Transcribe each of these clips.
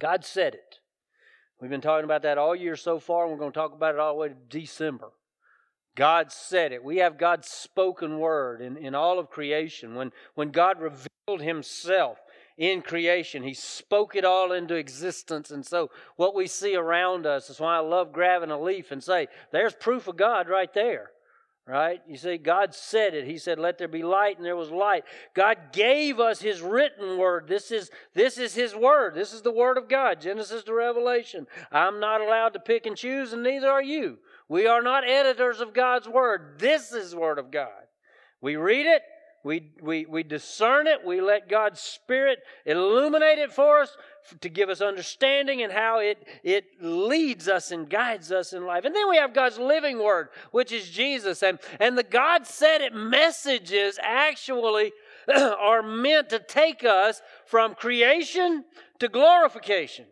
God said it. We've been talking about that all year so far, and we're going to talk about it all the way to December. God said it. We have God's spoken word in, in all of creation. When, when God revealed Himself in creation, He spoke it all into existence. And so, what we see around us is why I love grabbing a leaf and say, There's proof of God right there right? You see, God said it. He said, "Let there be light," and there was light. God gave us His written word. This is this is His word. This is the word of God, Genesis to Revelation. I'm not allowed to pick and choose, and neither are you. We are not editors of God's word. This is the word of God. We read it. We, we, we discern it. We let God's Spirit illuminate it for us to give us understanding and how it, it leads us and guides us in life. And then we have God's living word, which is Jesus. And, and the God said it messages actually are meant to take us from creation to glorification.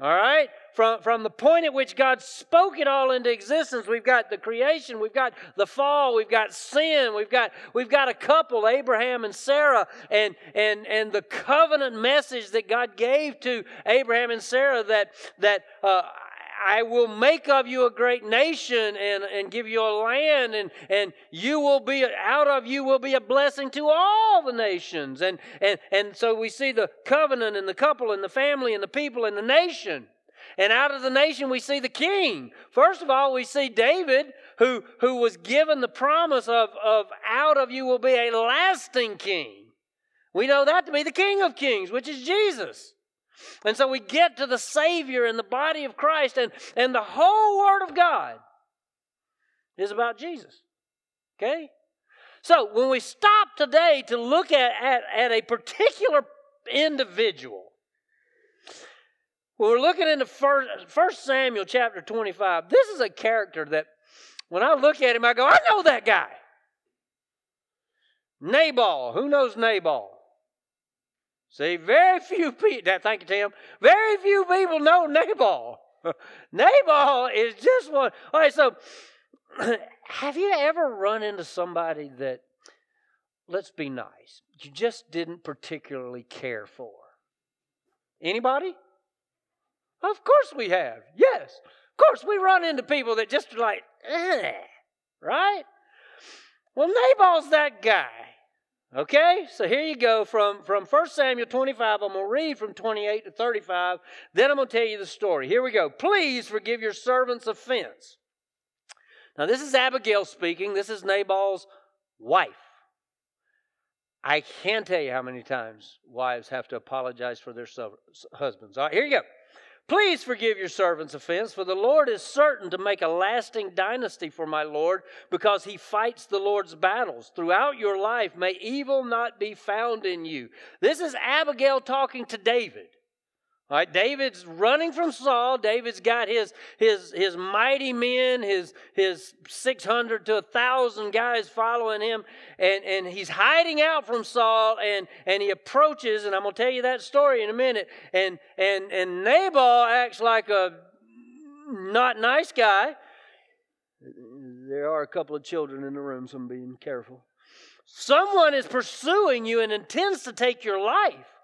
All right? From, from the point at which God spoke it all into existence, we've got the creation, we've got the fall, we've got sin, we've got, we've got a couple, Abraham and Sarah, and, and, and the covenant message that God gave to Abraham and Sarah that, that uh, I will make of you a great nation and, and give you a land, and, and you will be, out of you will be a blessing to all the nations. And, and, and so we see the covenant and the couple and the family and the people and the nation. And out of the nation, we see the king. First of all, we see David, who, who was given the promise of, of out of you will be a lasting king. We know that to be the King of Kings, which is Jesus. And so we get to the Savior and the body of Christ, and, and the whole Word of God is about Jesus. Okay? So when we stop today to look at, at, at a particular individual, when we're looking into first, first Samuel chapter 25, this is a character that when I look at him, I go, I know that guy. Nabal. Who knows Nabal? See, very few people, thank you, Tim, very few people know Nabal. Nabal is just one. All right, so have you ever run into somebody that, let's be nice, you just didn't particularly care for? Anybody? Of course we have. Yes. Of course we run into people that just are like, eh, right? Well, Nabal's that guy. Okay, so here you go from, from 1 Samuel 25. I'm going to read from 28 to 35. Then I'm going to tell you the story. Here we go. Please forgive your servant's offense. Now, this is Abigail speaking. This is Nabal's wife. I can't tell you how many times wives have to apologize for their husbands. All right, here you go. Please forgive your servant's offense, for the Lord is certain to make a lasting dynasty for my Lord, because he fights the Lord's battles. Throughout your life, may evil not be found in you. This is Abigail talking to David. All right, David's running from Saul. David's got his his his mighty men, his his six hundred to a thousand guys following him, and and he's hiding out from Saul. And and he approaches, and I'm gonna tell you that story in a minute. And and and Nabal acts like a not nice guy. There are a couple of children in the room, so I'm being careful. Someone is pursuing you and intends to take your life.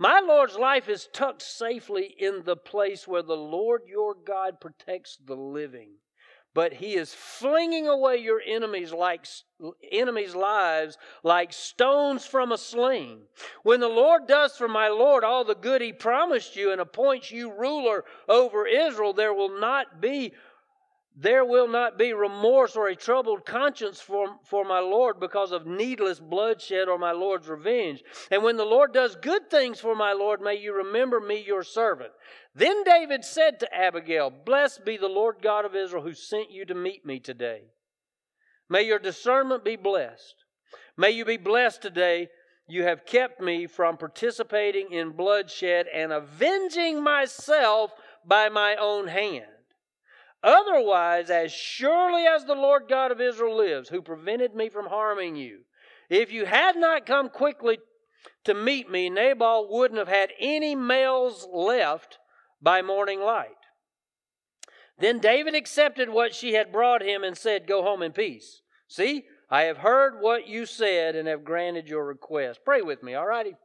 My Lord's life is tucked safely in the place where the Lord your God protects the living. But he is flinging away your enemies like enemies' lives like stones from a sling. When the Lord does for my Lord all the good he promised you and appoints you ruler over Israel, there will not be there will not be remorse or a troubled conscience for, for my Lord because of needless bloodshed or my Lord's revenge. And when the Lord does good things for my Lord, may you remember me, your servant. Then David said to Abigail, Blessed be the Lord God of Israel who sent you to meet me today. May your discernment be blessed. May you be blessed today. You have kept me from participating in bloodshed and avenging myself by my own hand. Otherwise, as surely as the Lord God of Israel lives, who prevented me from harming you, if you had not come quickly to meet me, Nabal wouldn't have had any males left by morning light. Then David accepted what she had brought him and said, Go home in peace. See, I have heard what you said and have granted your request. Pray with me, all righty?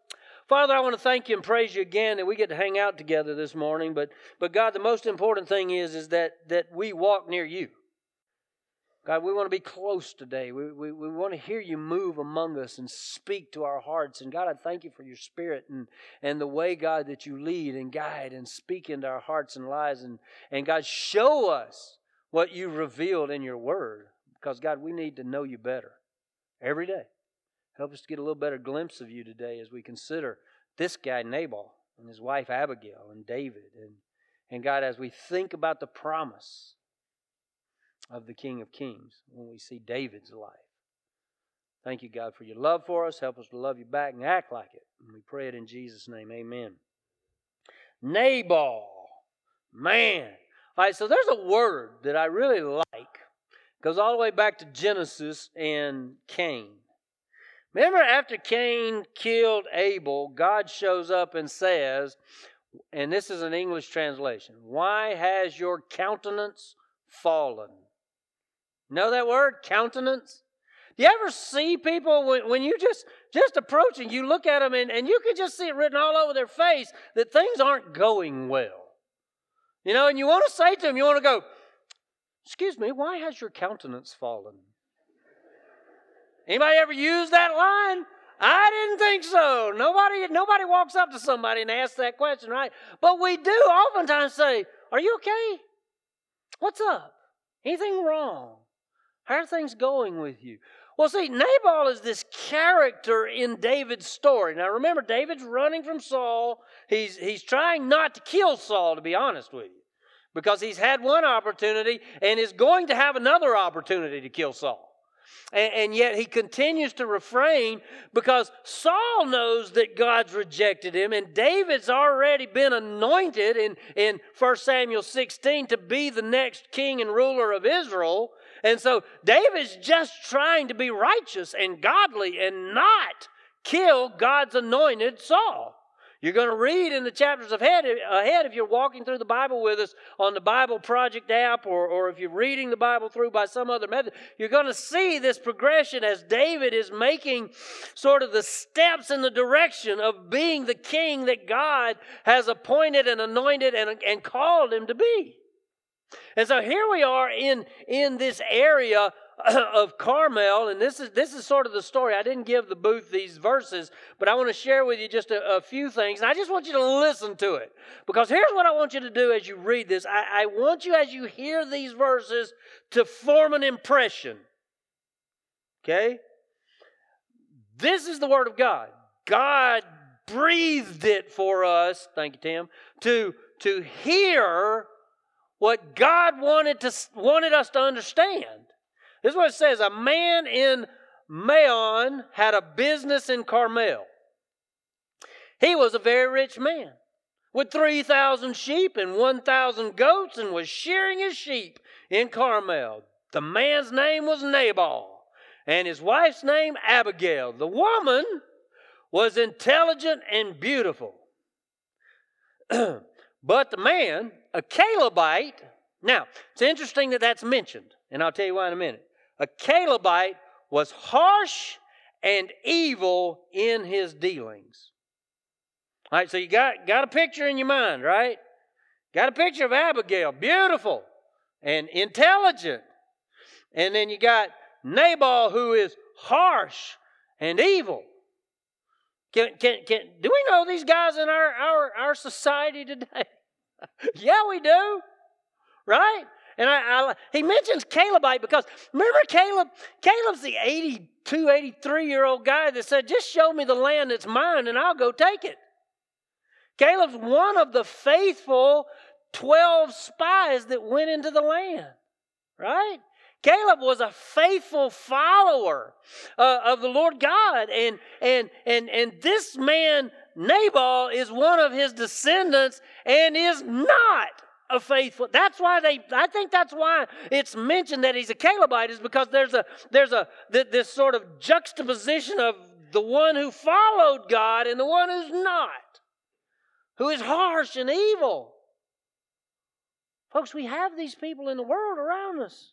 Father, I want to thank you and praise you again that we get to hang out together this morning. But, but God, the most important thing is, is that, that we walk near you. God, we want to be close today. We, we, we want to hear you move among us and speak to our hearts. And God, I thank you for your spirit and, and the way, God, that you lead and guide and speak into our hearts and lives. And, and God, show us what you revealed in your word. Because, God, we need to know you better every day. Help us to get a little better glimpse of you today as we consider this guy, Nabal, and his wife, Abigail, and David. And, and God, as we think about the promise of the King of Kings when we see David's life. Thank you, God, for your love for us. Help us to love you back and act like it. And we pray it in Jesus' name. Amen. Nabal. Man. All right, so there's a word that I really like. Goes all the way back to Genesis and Cain. Remember, after Cain killed Abel, God shows up and says, and this is an English translation, Why has your countenance fallen? Know that word? Countenance? Do you ever see people when, when you just just approaching, you look at them and, and you can just see it written all over their face that things aren't going well. You know, and you want to say to them, you want to go, Excuse me, why has your countenance fallen? Anybody ever use that line? I didn't think so. Nobody, nobody walks up to somebody and asks that question, right? But we do oftentimes say, Are you okay? What's up? Anything wrong? How are things going with you? Well, see, Nabal is this character in David's story. Now, remember, David's running from Saul. He's, he's trying not to kill Saul, to be honest with you, because he's had one opportunity and is going to have another opportunity to kill Saul. And, and, yet he continues to refrain because Saul knows that God's rejected him, and David's already been anointed in, in 1 Samuel 16 to be the next king and ruler of Israel. And so David's just trying to be righteous and godly and not kill God's anointed Saul. You're going to read in the chapters ahead, ahead if you're walking through the Bible with us on the Bible Project app or, or if you're reading the Bible through by some other method. You're going to see this progression as David is making sort of the steps in the direction of being the king that God has appointed and anointed and, and called him to be. And so here we are in, in this area of Carmel, and this is this is sort of the story. I didn't give the booth these verses, but I want to share with you just a, a, few things. And I just want you to listen to it. Because here's what I want you to do as you read this. I, I want you, as you hear these verses, to form an impression. Okay? This is the Word of God. God breathed it for us, thank you, Tim, to, to hear what God wanted, to, wanted us to understand. This is what it says A man in Maon had a business in Carmel. He was a very rich man with 3,000 sheep and 1,000 goats and was shearing his sheep in Carmel. The man's name was Nabal and his wife's name Abigail. The woman was intelligent and beautiful. but the man a Calebite, now, it's interesting that that's mentioned, and I'll tell you why in a minute. A Calebite was harsh and evil in his dealings. All right, so you got, got a picture in your mind, right? Got a picture of Abigail, beautiful and intelligent. And then you got Nabal, who is harsh and evil. Can, can, can, do we know these guys in our, our, our society today? yeah, we do. Right? And I, I, he mentions Calebite because remember Caleb? Caleb's the 82, 83 year old guy that said, just show me the land that's mine and I'll go take it. Caleb's one of the faithful 12 spies that went into the land. Right? Caleb was a faithful follower uh, of the Lord God. And, and, and, and this man, Nabal, is one of his descendants and is not a faithful. That's why they. I think that's why it's mentioned that he's a Calebite is because there's a there's a this sort of juxtaposition of the one who followed God and the one who's not, who is harsh and evil. Folks, we have these people in the world around us.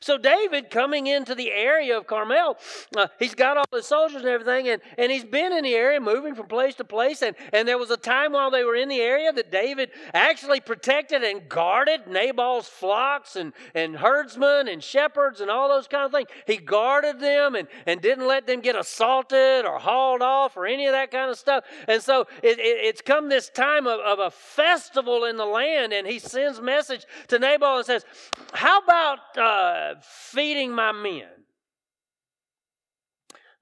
So David coming into the area of Carmel, uh, he's got all his soldiers and everything, and, and he's been in the area moving from place to place. And, and there was a time while they were in the area that David actually protected and guarded Nabal's flocks and, and herdsmen and shepherds and all those kind of things. He guarded them and, and didn't let them get assaulted or hauled off or any of that kind of stuff. And so it, it, it's come this time of, of a festival in the land, and he sends message to Nabal and says, How about. Uh, uh, feeding my men.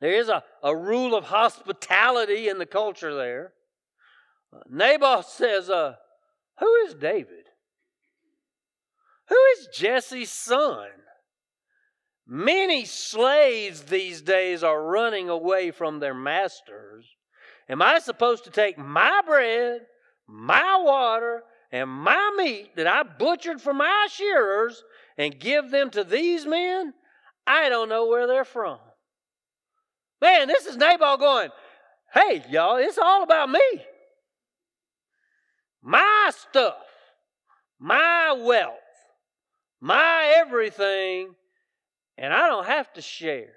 There is a, a rule of hospitality in the culture there. Naboth says, uh, Who is David? Who is Jesse's son? Many slaves these days are running away from their masters. Am I supposed to take my bread, my water, and my meat that I butchered for my shearers and give them to these men, I don't know where they're from. Man, this is Nabal going, hey, y'all, it's all about me. My stuff, my wealth, my everything, and I don't have to share.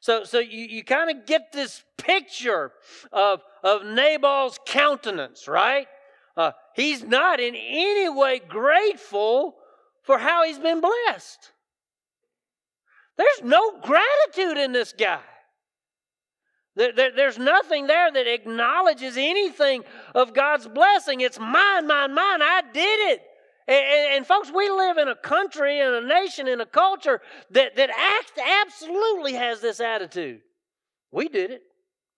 So, so you, you kind of get this picture of, of Nabal's countenance, right? Uh, he's not in any way grateful for how he's been blessed. There's no gratitude in this guy. There, there, there's nothing there that acknowledges anything of God's blessing. It's mine, mine, mine. I did it. And, and, and, folks, we live in a country and a nation and a culture that, that act, absolutely has this attitude. We did it,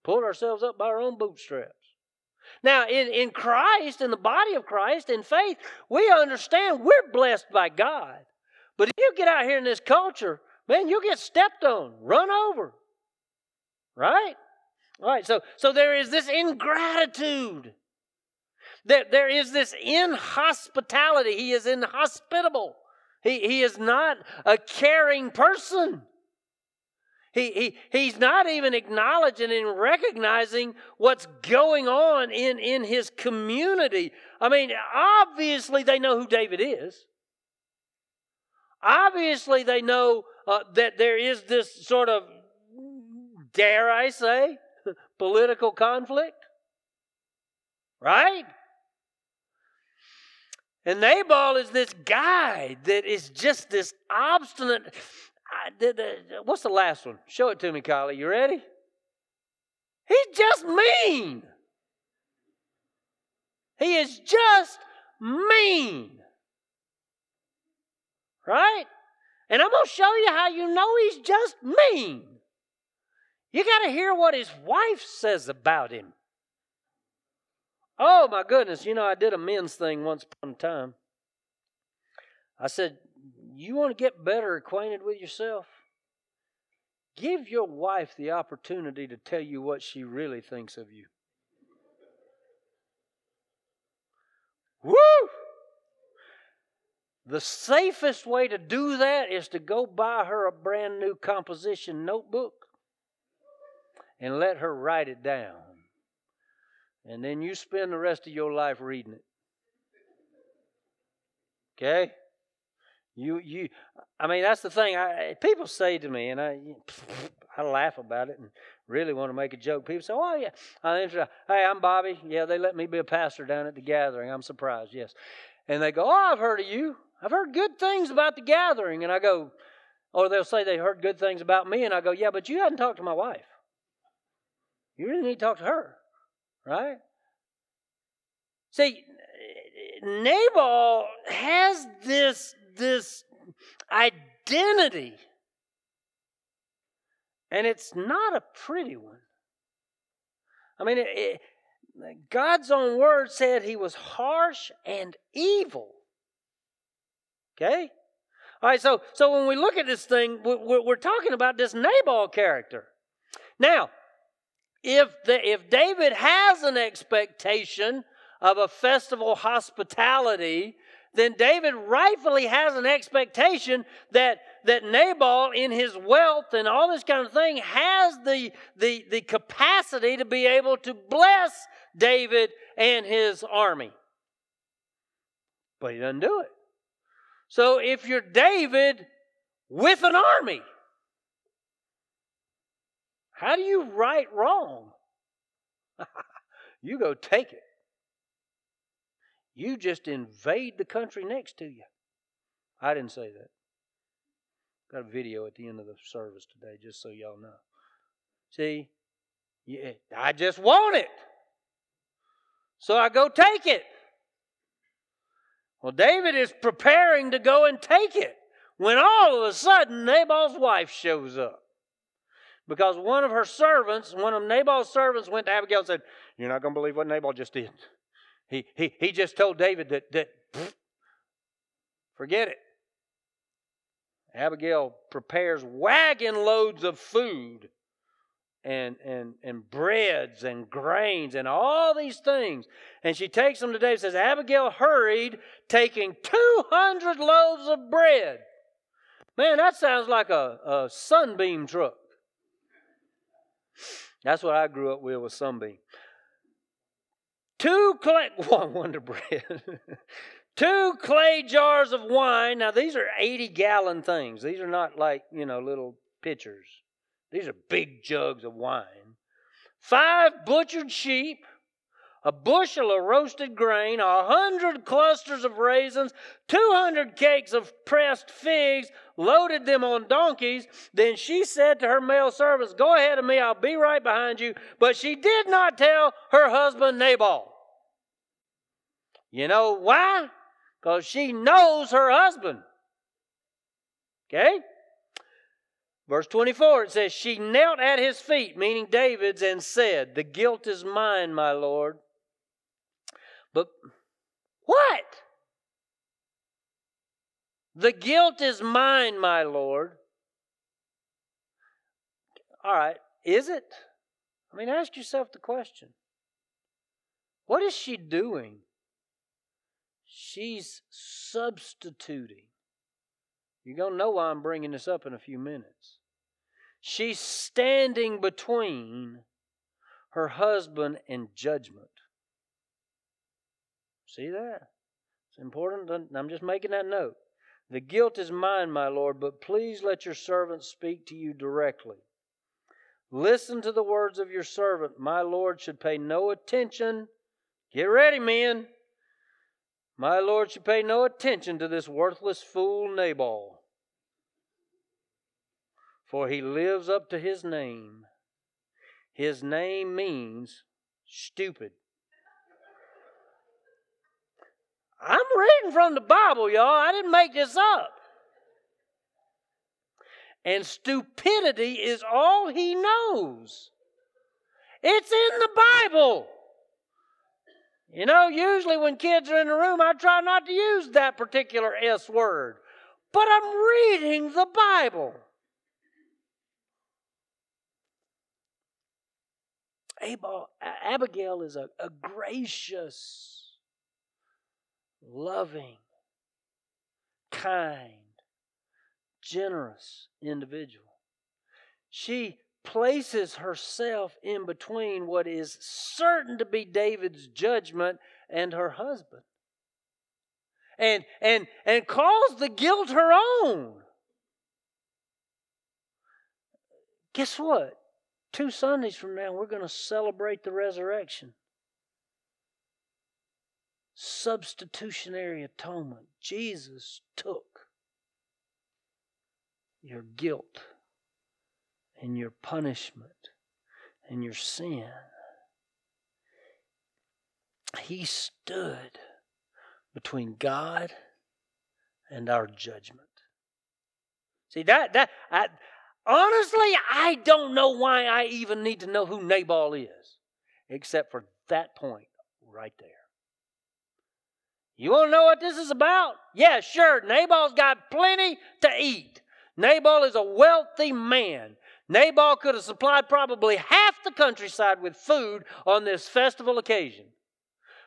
pulled ourselves up by our own bootstraps. Now, in, in Christ, in the body of Christ, in faith, we understand we're blessed by God. But if you get out here in this culture, man, you'll get stepped on, run over. Right? All right, so, so there is this ingratitude. There, there is this inhospitality. He is inhospitable. He, he is not a caring person. He, he, he's not even acknowledging and recognizing what's going on in, in his community. I mean, obviously they know who David is. Obviously they know uh, that there is this sort of, dare I say, political conflict. Right? And Nabal is this guy that is just this obstinate what's the last one? Show it to me, Kylie. You ready? He's just mean. He is just mean. Right? And I'm going to show you how you know he's just mean. You got to hear what his wife says about him. Oh, my goodness. You know, I did a men's thing once upon a time. I said, you want to get better acquainted with yourself? Give your wife the opportunity to tell you what she really thinks of you. Woo! The safest way to do that is to go buy her a brand new composition notebook and let her write it down. And then you spend the rest of your life reading it. Okay? You, you, I mean, that's the thing. I, people say to me, and I, I laugh about it and really want to make a joke. People say, "Oh yeah, uh, I, uh, hey, I'm Bobby. Yeah, they let me be a pastor down at the gathering. I'm surprised. Yes." And they go, "Oh, I've heard of you. I've heard good things about the gathering." And I go, or they'll say they heard good things about me, and I go, "Yeah, but you hadn't talked to my wife. You really need to talk to her, right?" See, Nabal has this this identity. And it's not a pretty one. I mean, it, it, God's own word said he was harsh and evil. Okay? All right, so, so when we look at this thing, we're, we're talking about this Nabal character. Now, if, the, if David has an expectation of a festival hospitality then David rightfully has an expectation that, that Nabal, in his wealth and all this kind of thing, has the, the, the capacity to be able to bless David and his army. But he doesn't do it. So if you're David with an army, how do you right wrong? you go take it. You just invade the country next to you. I didn't say that. Got a video at the end of the service today, just so y'all know. See, yeah, I just want it. So I go take it. Well, David is preparing to go and take it when all of a sudden Nabal's wife shows up. Because one of her servants, one of Nabal's servants, went to Abigail and said, You're not going to believe what Nabal just did. He, he, he just told David that, that forget it. Abigail prepares wagon loads of food and, and, and breads and grains and all these things. And she takes them to David says, Abigail hurried, taking 200 loaves of bread. Man, that sounds like a, a sunbeam truck. That's what I grew up with, with sunbeam. Two clay, one wonder bread. Two clay jars of wine. Now, these are 80 gallon things. These are not like, you know, little pitchers. These are big jugs of wine. Five butchered sheep, a bushel of roasted grain, a hundred clusters of raisins, two hundred cakes of pressed figs, loaded them on donkeys. Then she said to her male servants, Go ahead of me, I'll be right behind you. But she did not tell her husband Nabal. You know why? because she knows her husband. Okay? Verse 24, it says, She knelt at his feet, meaning David's, and said, The guilt is mine, my Lord. But what? The guilt is mine, my Lord. All right, is it? I mean, ask yourself the question. What is she doing? She's substituting. You're going to know why I'm bringing this up in a few minutes. She's standing between her husband and judgment. See that? It's important. I'm just making that note. The guilt is mine, my Lord, but please let your servant speak to you directly. Listen to the words of your servant. My Lord should pay no attention. Get ready, men. My Lord should pay no attention to this worthless fool Nabal, for he lives up to his name. His name means stupid. I'm reading from the Bible, y'all. I didn't make this up. And stupidity is all he knows. It's in the Bible. You know, usually when kids are in the room, I try not to use that particular S word. But I'm reading the Bible. Abigail is a, a gracious, loving, kind, generous individual. She places herself in between what is certain to be David's judgment and her husband. And and and calls the guilt her own. Guess what? Two Sundays from now we're going to celebrate the resurrection. Substitutionary atonement. Jesus took your guilt and your punishment and your sin. He stood between God and our judgment. See that that I, honestly I don't know why I even need to know who Nabal is except for that point right there. You want to know what this is about? Yeah, sure. Nabal's got plenty to eat. Nabal is a wealthy man. Nabal could have supplied probably half the countryside with food on this festival occasion.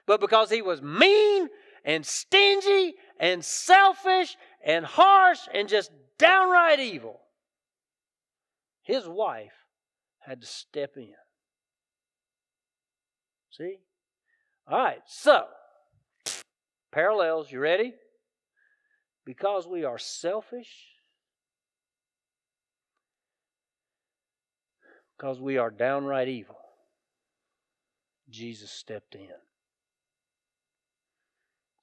But because he was mean and stingy and selfish and harsh and just downright evil, his wife had to step in. See? All right, so parallels, you ready? because we are selfish, because we are downright evil, Jesus stepped in,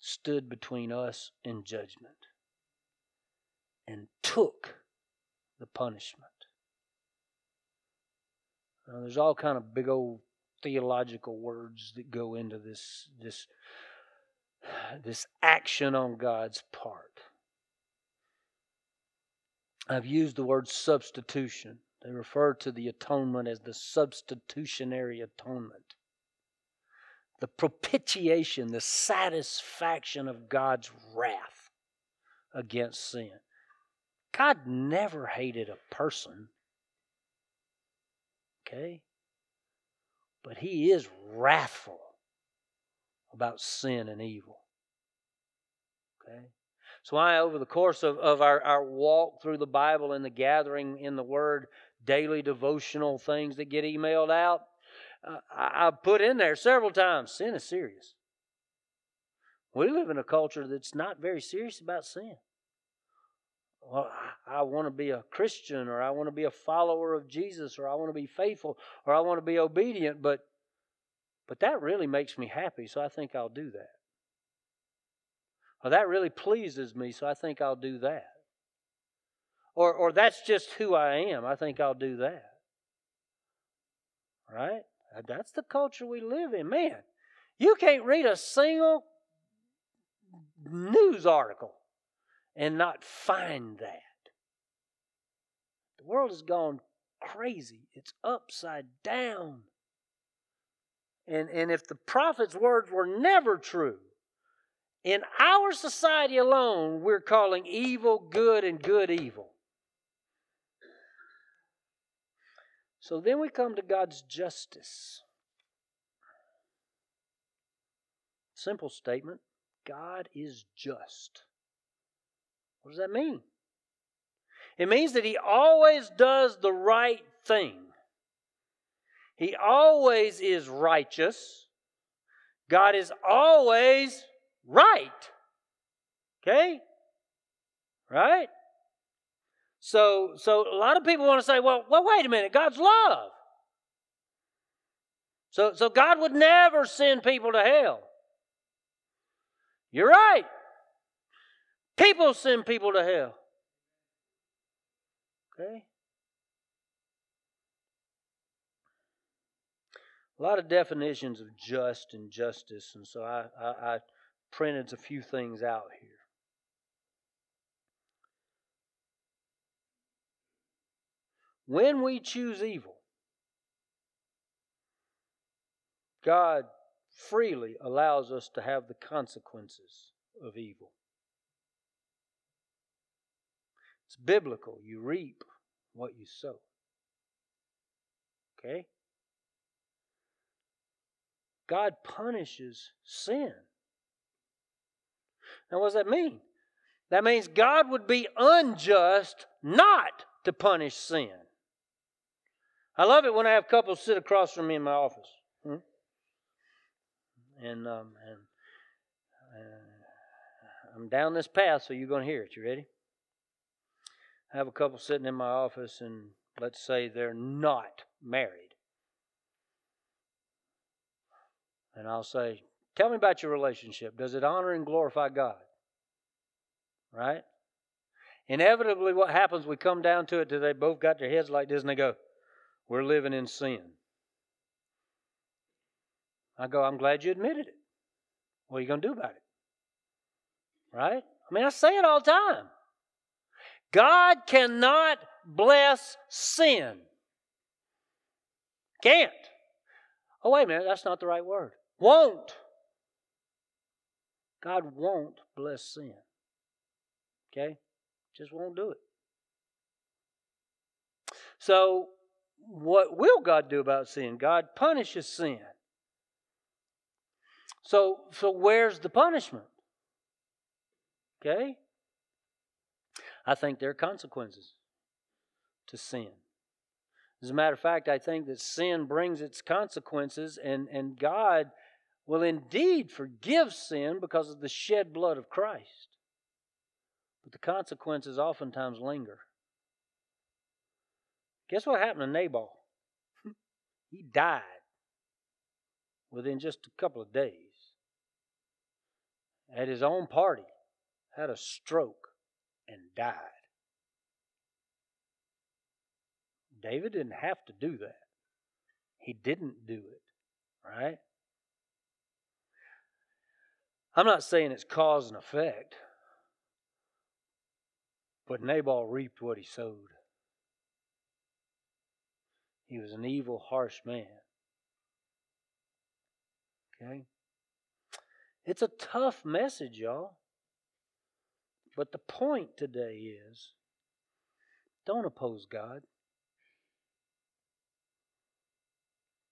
stood between us and judgment, and took the punishment. Now, there's all kind of big old theological words that go into this this this action on God's part. I've used the word substitution. They refer to the atonement as the substitutionary atonement. The propitiation, the satisfaction of God's wrath against sin. God never hated a person. Okay? But He is wrathful about sin and evil. Okay? So I, over the course of, of our, our walk through the Bible and the gathering in the Word, daily devotional things that get emailed out, uh, I, I've put in there several times sin is serious. We live in a culture that's not very serious about sin. Well, I want to be a Christian, or I want to be a follower of Jesus, or I want to be faithful, or I want to be obedient, but but that really makes me happy, so I think I'll do that. Or that really pleases me, so I think I'll do that. Or, or that's just who I am. I think I'll do that. Right? Uh, that's the culture we live in. Man, you can't read a single news article and not find that. The world has gone crazy, it's upside down. And, and if the prophet's words were never true, in our society alone, we're calling evil good and good evil. So then we come to God's justice. Simple statement God is just. What does that mean? It means that He always does the right thing. He always is righteous. God is always right. Okay? Right? So so a lot of people want to say, well, well, wait a minute, God's love. So so God would never send people to hell. You're right. People send people to hell. Okay? A lot of definitions of just and justice, and so I, I, I printed a few things out here. When we choose evil, God freely allows us to have the consequences of evil. It's biblical. You reap what you sow. Okay? God punishes sin. Now, what does that mean? That means God would be unjust not to punish sin. I love it when I have couples sit across from me in my office. Hmm? And, um, and uh, I'm down this path, so you're going to hear it. You ready? I have a couple sitting in my office, and let's say they're not married. And I'll say, Tell me about your relationship. Does it honor and glorify God? Right? Inevitably, what happens, we come down to it, do they both got their heads like this and they go, We're living in sin. I go, I'm glad you admitted it. What are you going to do about it? Right? I mean, I say it all the time. God cannot bless sin. Can't. Oh, wait a minute, that's not the right word. Won't. God won't bless sin. Okay? Just won't do it. So, what will God do about sin? God punishes sin. So, so where's the punishment? Okay? I think there are consequences to sin. As a matter of fact, I think that sin brings its consequences, and, and God will indeed forgive sin because of the shed blood of Christ. but the consequences oftentimes linger. Guess what happened to Nabal? he died within just a couple of days. At his own party, had a stroke and died. David didn't have to do that. He didn't do it, right? I'm not saying it's cause and effect, but Nabal reaped what he sowed. He was an evil, harsh man. Okay? It's a tough message, y'all. But the point today is don't oppose God.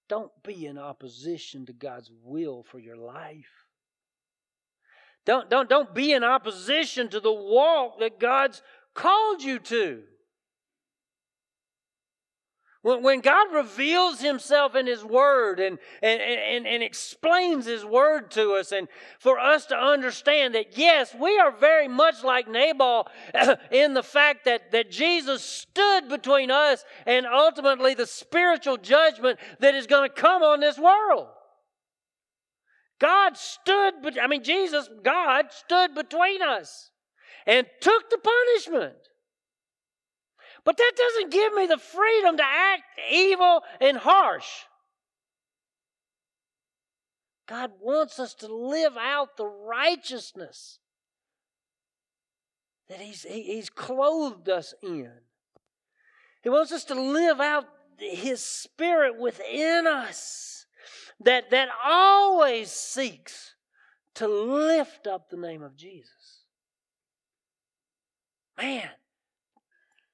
Don't be in opposition to God's will for your life. Don't, don't, don't be in opposition to the walk that God's called you to. When, when God reveals Himself in His Word and, and, and, and explains His Word to us, and for us to understand that, yes, we are very much like Nabal in the fact that, that Jesus stood between us and ultimately the spiritual judgment that is going to come on this world. God stood, but I mean, Jesus, God stood between us and took the punishment. But that doesn't give me the freedom to act evil and harsh. God wants us to live out the righteousness that He's, he's clothed us in. He wants us to live out His Spirit within us that, that always seeks to lift up the name of Jesus. Man,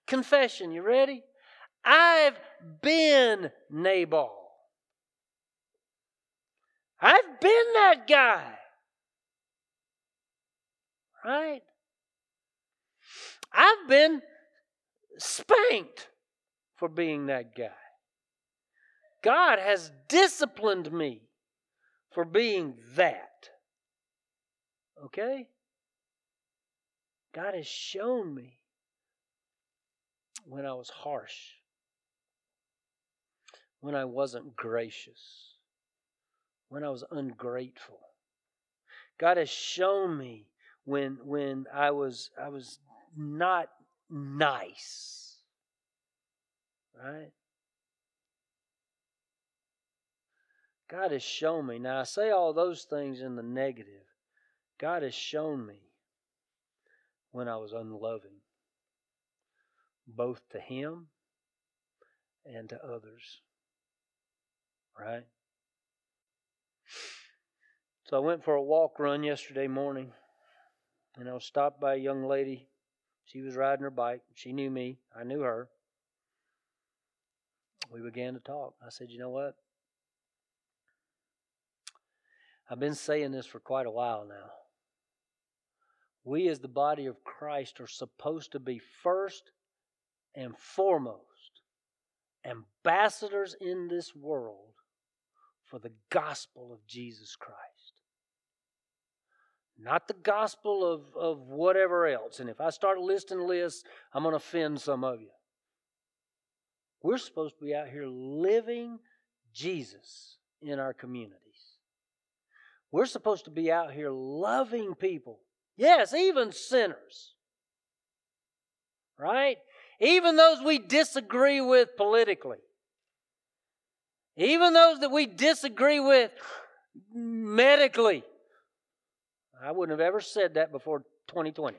Confession, you ready? I've been Nabal. I've been that guy. Right? I've been spanked for being that guy. God has disciplined me for being that. Okay? God has shown me when I was harsh, when I wasn't gracious, when I was ungrateful. God has shown me when when I was I was not nice. Right? God has shown me. Now I say all those things in the negative. God has shown me when I was unloving both to Him and to others. Right? So I went for a walk run yesterday morning, and I was stopped by a young lady. She was riding her bike. She knew me. I knew her. We began to talk. I said, You know what? I've been saying this for quite a while now. We, as the body of Christ, are supposed to be first and foremost ambassadors in this world for the gospel of Jesus Christ. Not the gospel of, of whatever else. And if I start listing lists, I'm going to offend some of you. We're supposed to be out here living Jesus in our communities. We're supposed to be out here loving people. Yes, even sinners. Right? even those we disagree with politically, even those that we disagree with medically. I wouldn't have ever said that before 2020.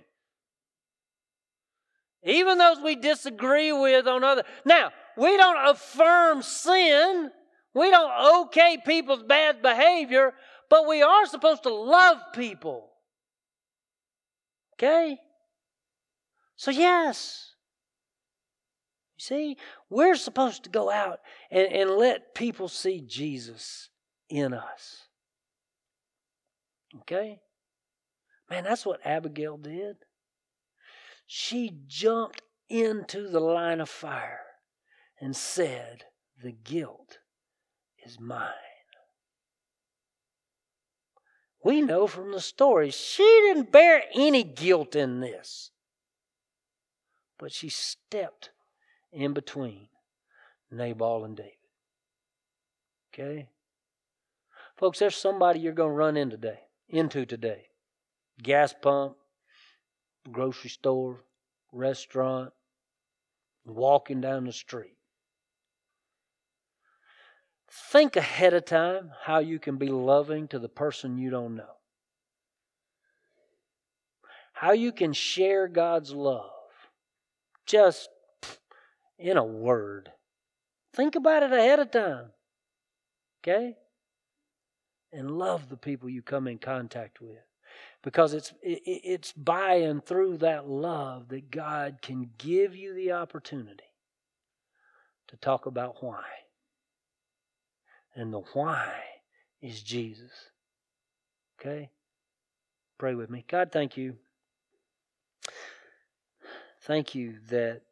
Even those we disagree with on other. Now, we don't affirm sin. We don't okay people's bad behavior, but we are supposed to love people. Okay? So, yes, you see, we're supposed to go out and, and let people see Jesus in us. Okay? Man, that's what Abigail did. She jumped into the line of fire and said, The guilt is mine. We know from the story she didn't bear any guilt in this. but she stepped in between Nabal and David. Okay? Folks, there's somebody you're going to run in today, into today. Gas pump, grocery store, restaurant, walking down the street. Think ahead of time how you can be loving to the person you don't know. How you can share God's love just in a word. Think about it ahead of time. Okay? And love the people you come in contact with. Because it's it's by and through that love that God can give you the opportunity to talk about why. And the why is Jesus. Okay? Pray with me. God, thank you. Thank you that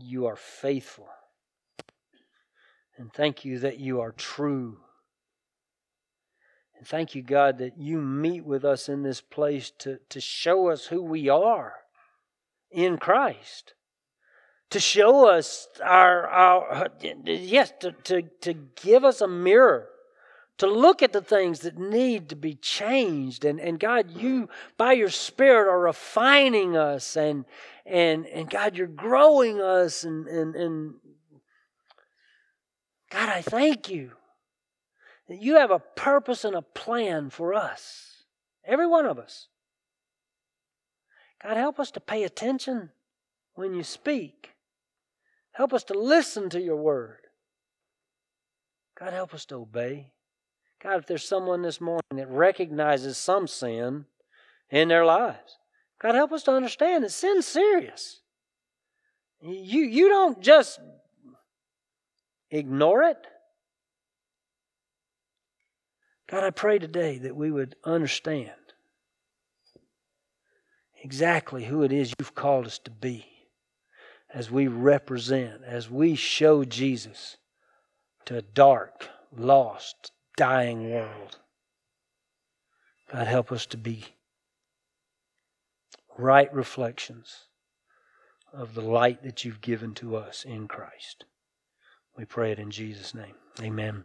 you are faithful. And thank you that you are true. And thank you, God, that you meet with us in this place to, to show us who we are in Christ. To show us our, our yes, to, to, to give us a mirror to look at the things that need to be changed. And, and God, you, by your Spirit, are refining us. And, and, and God, you're growing us. And, and, and God, I thank you that you have a purpose and a plan for us, every one of us. God, help us to pay attention when you speak. Help us to listen to your word. God, help us to obey. God, if there's someone this morning that recognizes some sin in their lives, God, help us to understand that sin's serious. You, you don't just ignore it. God, I pray today that we would understand exactly who it is you've called us to be as we represent, as we show Jesus to a dark, lost, dying world. God, help us to be right reflections of the light that you've given to us in Christ. We pray it in Jesus' name. Amen.